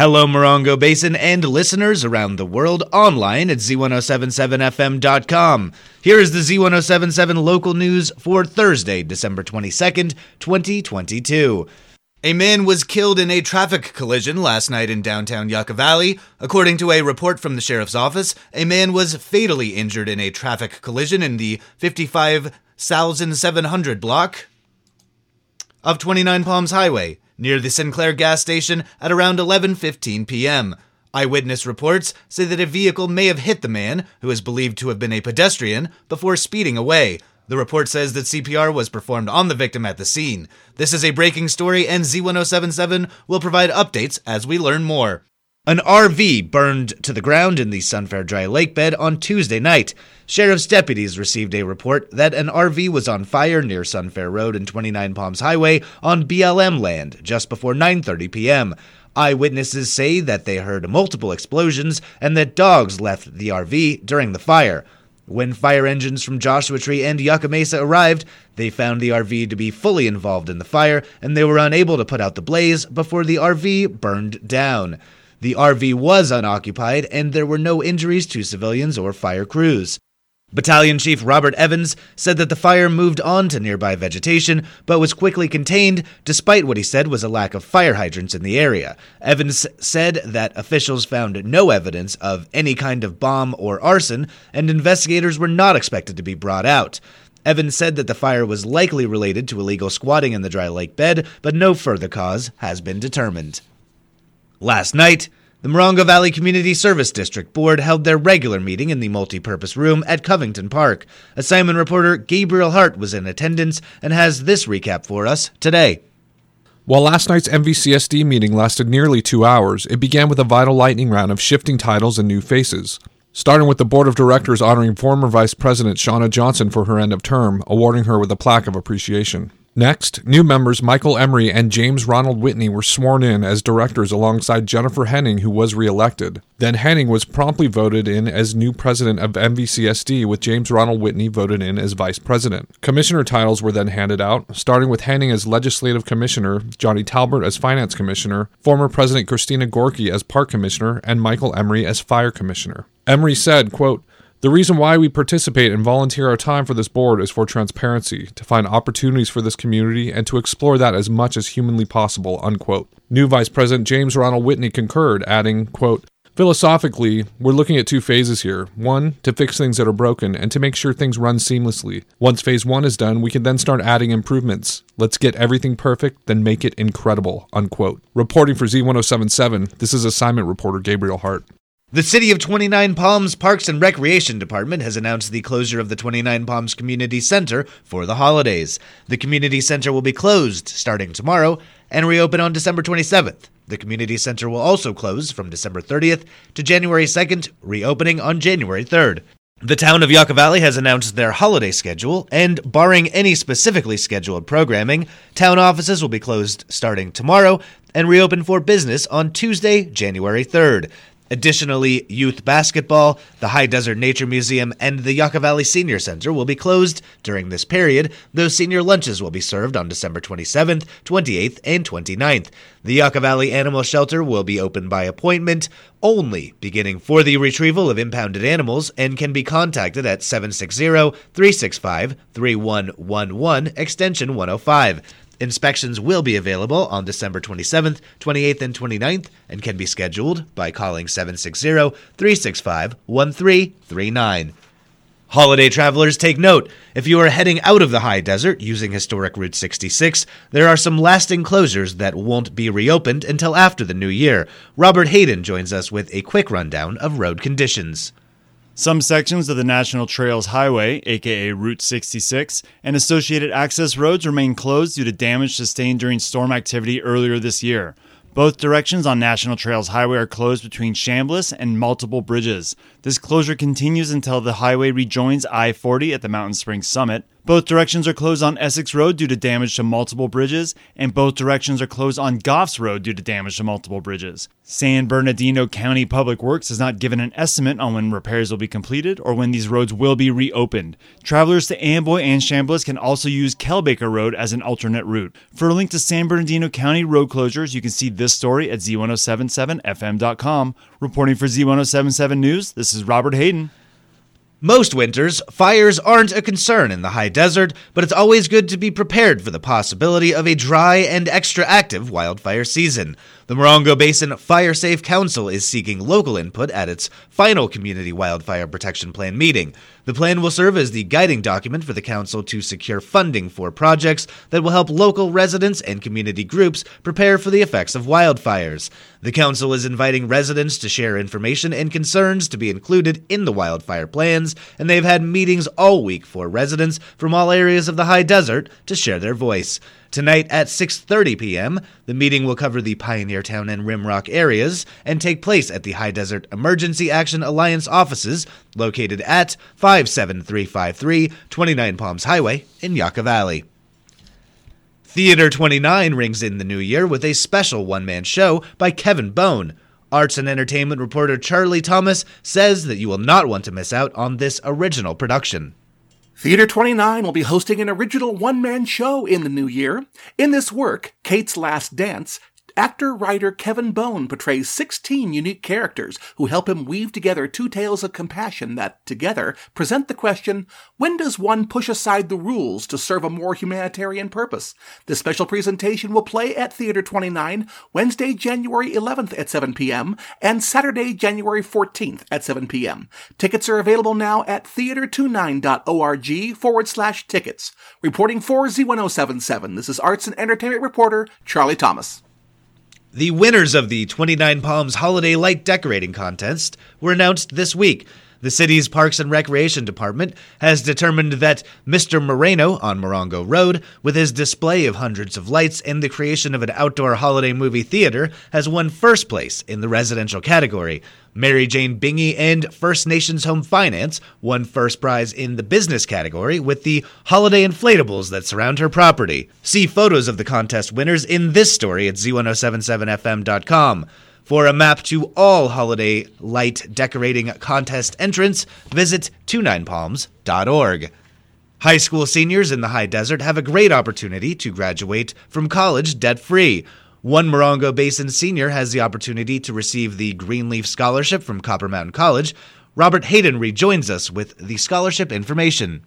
Hello, Morongo Basin and listeners around the world online at Z1077FM.com. Here is the Z1077 local news for Thursday, December 22nd, 2022. A man was killed in a traffic collision last night in downtown Yucca Valley. According to a report from the sheriff's office, a man was fatally injured in a traffic collision in the 55,700 block of 29 Palms Highway near the Sinclair gas station at around 11:15 p.m. Eyewitness reports say that a vehicle may have hit the man, who is believed to have been a pedestrian, before speeding away. The report says that CPR was performed on the victim at the scene. This is a breaking story, and Z1077 will provide updates as we learn more. An RV burned to the ground in the Sunfair Dry Lake bed on Tuesday night. Sheriff's deputies received a report that an RV was on fire near Sunfair Road and 29 Palms Highway on BLM land just before 9:30 p.m. Eyewitnesses say that they heard multiple explosions and that dogs left the RV during the fire. When fire engines from Joshua Tree and Yucca Mesa arrived, they found the RV to be fully involved in the fire and they were unable to put out the blaze before the RV burned down. The RV was unoccupied, and there were no injuries to civilians or fire crews. Battalion Chief Robert Evans said that the fire moved on to nearby vegetation, but was quickly contained, despite what he said was a lack of fire hydrants in the area. Evans said that officials found no evidence of any kind of bomb or arson, and investigators were not expected to be brought out. Evans said that the fire was likely related to illegal squatting in the dry lake bed, but no further cause has been determined. Last night, the Morongo Valley Community Service District Board held their regular meeting in the multipurpose room at Covington Park. Assignment reporter Gabriel Hart was in attendance and has this recap for us today. While last night's MVCSD meeting lasted nearly two hours, it began with a vital lightning round of shifting titles and new faces. Starting with the Board of Directors honoring former Vice President Shauna Johnson for her end of term, awarding her with a plaque of appreciation. Next, new members Michael Emery and James Ronald Whitney were sworn in as directors alongside Jennifer Henning, who was reelected. Then Henning was promptly voted in as new president of MVCSD, with James Ronald Whitney voted in as vice president. Commissioner titles were then handed out, starting with Henning as legislative commissioner, Johnny Talbert as finance commissioner, former President Christina Gorky as park commissioner, and Michael Emery as fire commissioner. Emery said, quote, the reason why we participate and volunteer our time for this board is for transparency, to find opportunities for this community, and to explore that as much as humanly possible. Unquote. New Vice President James Ronald Whitney concurred, adding, quote, Philosophically, we're looking at two phases here. One, to fix things that are broken and to make sure things run seamlessly. Once phase one is done, we can then start adding improvements. Let's get everything perfect, then make it incredible. Unquote. Reporting for Z1077, this is assignment reporter Gabriel Hart. The City of 29 Palms Parks and Recreation Department has announced the closure of the 29 Palms Community Center for the holidays. The community center will be closed starting tomorrow and reopen on December 27th. The community center will also close from December 30th to January 2nd, reopening on January 3rd. The town of Yucca Valley has announced their holiday schedule, and barring any specifically scheduled programming, town offices will be closed starting tomorrow and reopen for business on Tuesday, January 3rd. Additionally, youth basketball, the High Desert Nature Museum, and the Yucca Valley Senior Center will be closed during this period, though senior lunches will be served on December 27th, 28th, and 29th. The Yucca Valley Animal Shelter will be open by appointment only, beginning for the retrieval of impounded animals, and can be contacted at 760 365 3111, extension 105. Inspections will be available on December 27th, 28th, and 29th and can be scheduled by calling 760 365 1339. Holiday travelers take note. If you are heading out of the high desert using historic Route 66, there are some lasting closures that won't be reopened until after the new year. Robert Hayden joins us with a quick rundown of road conditions. Some sections of the National Trails Highway, aka Route 66, and associated access roads remain closed due to damage sustained during storm activity earlier this year. Both directions on National Trails Highway are closed between Chambless and multiple bridges. This closure continues until the highway rejoins I 40 at the Mountain Springs summit. Both directions are closed on Essex Road due to damage to multiple bridges, and both directions are closed on Goffs Road due to damage to multiple bridges. San Bernardino County Public Works has not given an estimate on when repairs will be completed or when these roads will be reopened. Travelers to Amboy and Chambless can also use Kelbaker Road as an alternate route. For a link to San Bernardino County road closures, you can see this story at z1077fm.com. Reporting for Z1077 News, this is Robert Hayden. Most winters, fires aren't a concern in the high desert, but it's always good to be prepared for the possibility of a dry and extra active wildfire season. The Morongo Basin Fire Safe Council is seeking local input at its final Community Wildfire Protection Plan meeting. The plan will serve as the guiding document for the Council to secure funding for projects that will help local residents and community groups prepare for the effects of wildfires. The Council is inviting residents to share information and concerns to be included in the wildfire plans, and they've had meetings all week for residents from all areas of the high desert to share their voice. Tonight at 6:30 p.m., the meeting will cover the Pioneer Town and Rimrock areas and take place at the High Desert Emergency Action Alliance offices located at 57353 29 Palms Highway in Yucca Valley. Theater 29 rings in the new year with a special one-man show by Kevin Bone. Arts and entertainment reporter Charlie Thomas says that you will not want to miss out on this original production. Theater 29 will be hosting an original one man show in the new year. In this work, Kate's Last Dance, Actor writer Kevin Bone portrays 16 unique characters who help him weave together two tales of compassion that, together, present the question when does one push aside the rules to serve a more humanitarian purpose? This special presentation will play at Theater 29 Wednesday, January 11th at 7 p.m. and Saturday, January 14th at 7 p.m. Tickets are available now at theater29.org forward slash tickets. Reporting for Z1077, this is arts and entertainment reporter Charlie Thomas. The winners of the 29 Palms Holiday Light Decorating Contest were announced this week. The city's Parks and Recreation Department has determined that Mr. Moreno on Morongo Road, with his display of hundreds of lights and the creation of an outdoor holiday movie theater, has won first place in the residential category. Mary Jane Bingy and First Nations Home Finance won first prize in the business category with the holiday inflatables that surround her property. See photos of the contest winners in this story at z1077fm.com. For a map to all holiday light decorating contest entrants, visit 29palms.org. High school seniors in the high desert have a great opportunity to graduate from college debt free. One Morongo Basin senior has the opportunity to receive the Greenleaf Scholarship from Copper Mountain College. Robert Hayden rejoins us with the scholarship information.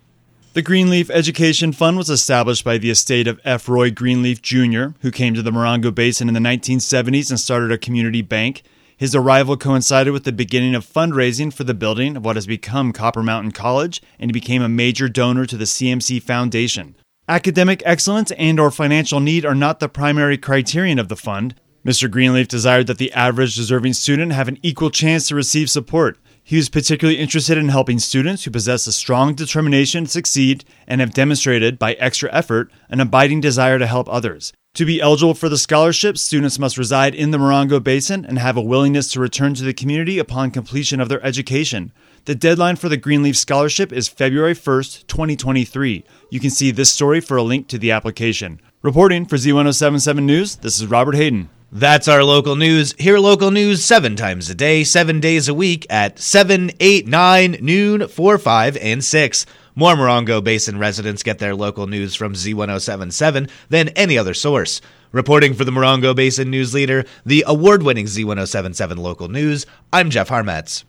The Greenleaf Education Fund was established by the estate of F. Roy Greenleaf Jr., who came to the Morongo Basin in the 1970s and started a community bank. His arrival coincided with the beginning of fundraising for the building of what has become Copper Mountain College, and he became a major donor to the CMC Foundation. Academic excellence and or financial need are not the primary criterion of the fund. Mr. Greenleaf desired that the average deserving student have an equal chance to receive support. He was particularly interested in helping students who possess a strong determination to succeed and have demonstrated, by extra effort, an abiding desire to help others. To be eligible for the scholarship, students must reside in the Morongo Basin and have a willingness to return to the community upon completion of their education. The deadline for the Greenleaf Scholarship is February 1st, 2023. You can see this story for a link to the application. Reporting for Z1077 News, this is Robert Hayden. That's our local news. Hear local news seven times a day, seven days a week at 7, 8, 9, noon, 4, 5, and 6. More Morongo Basin residents get their local news from Z1077 than any other source. Reporting for the Morongo Basin News Leader, the award winning Z1077 local news, I'm Jeff Harmetz.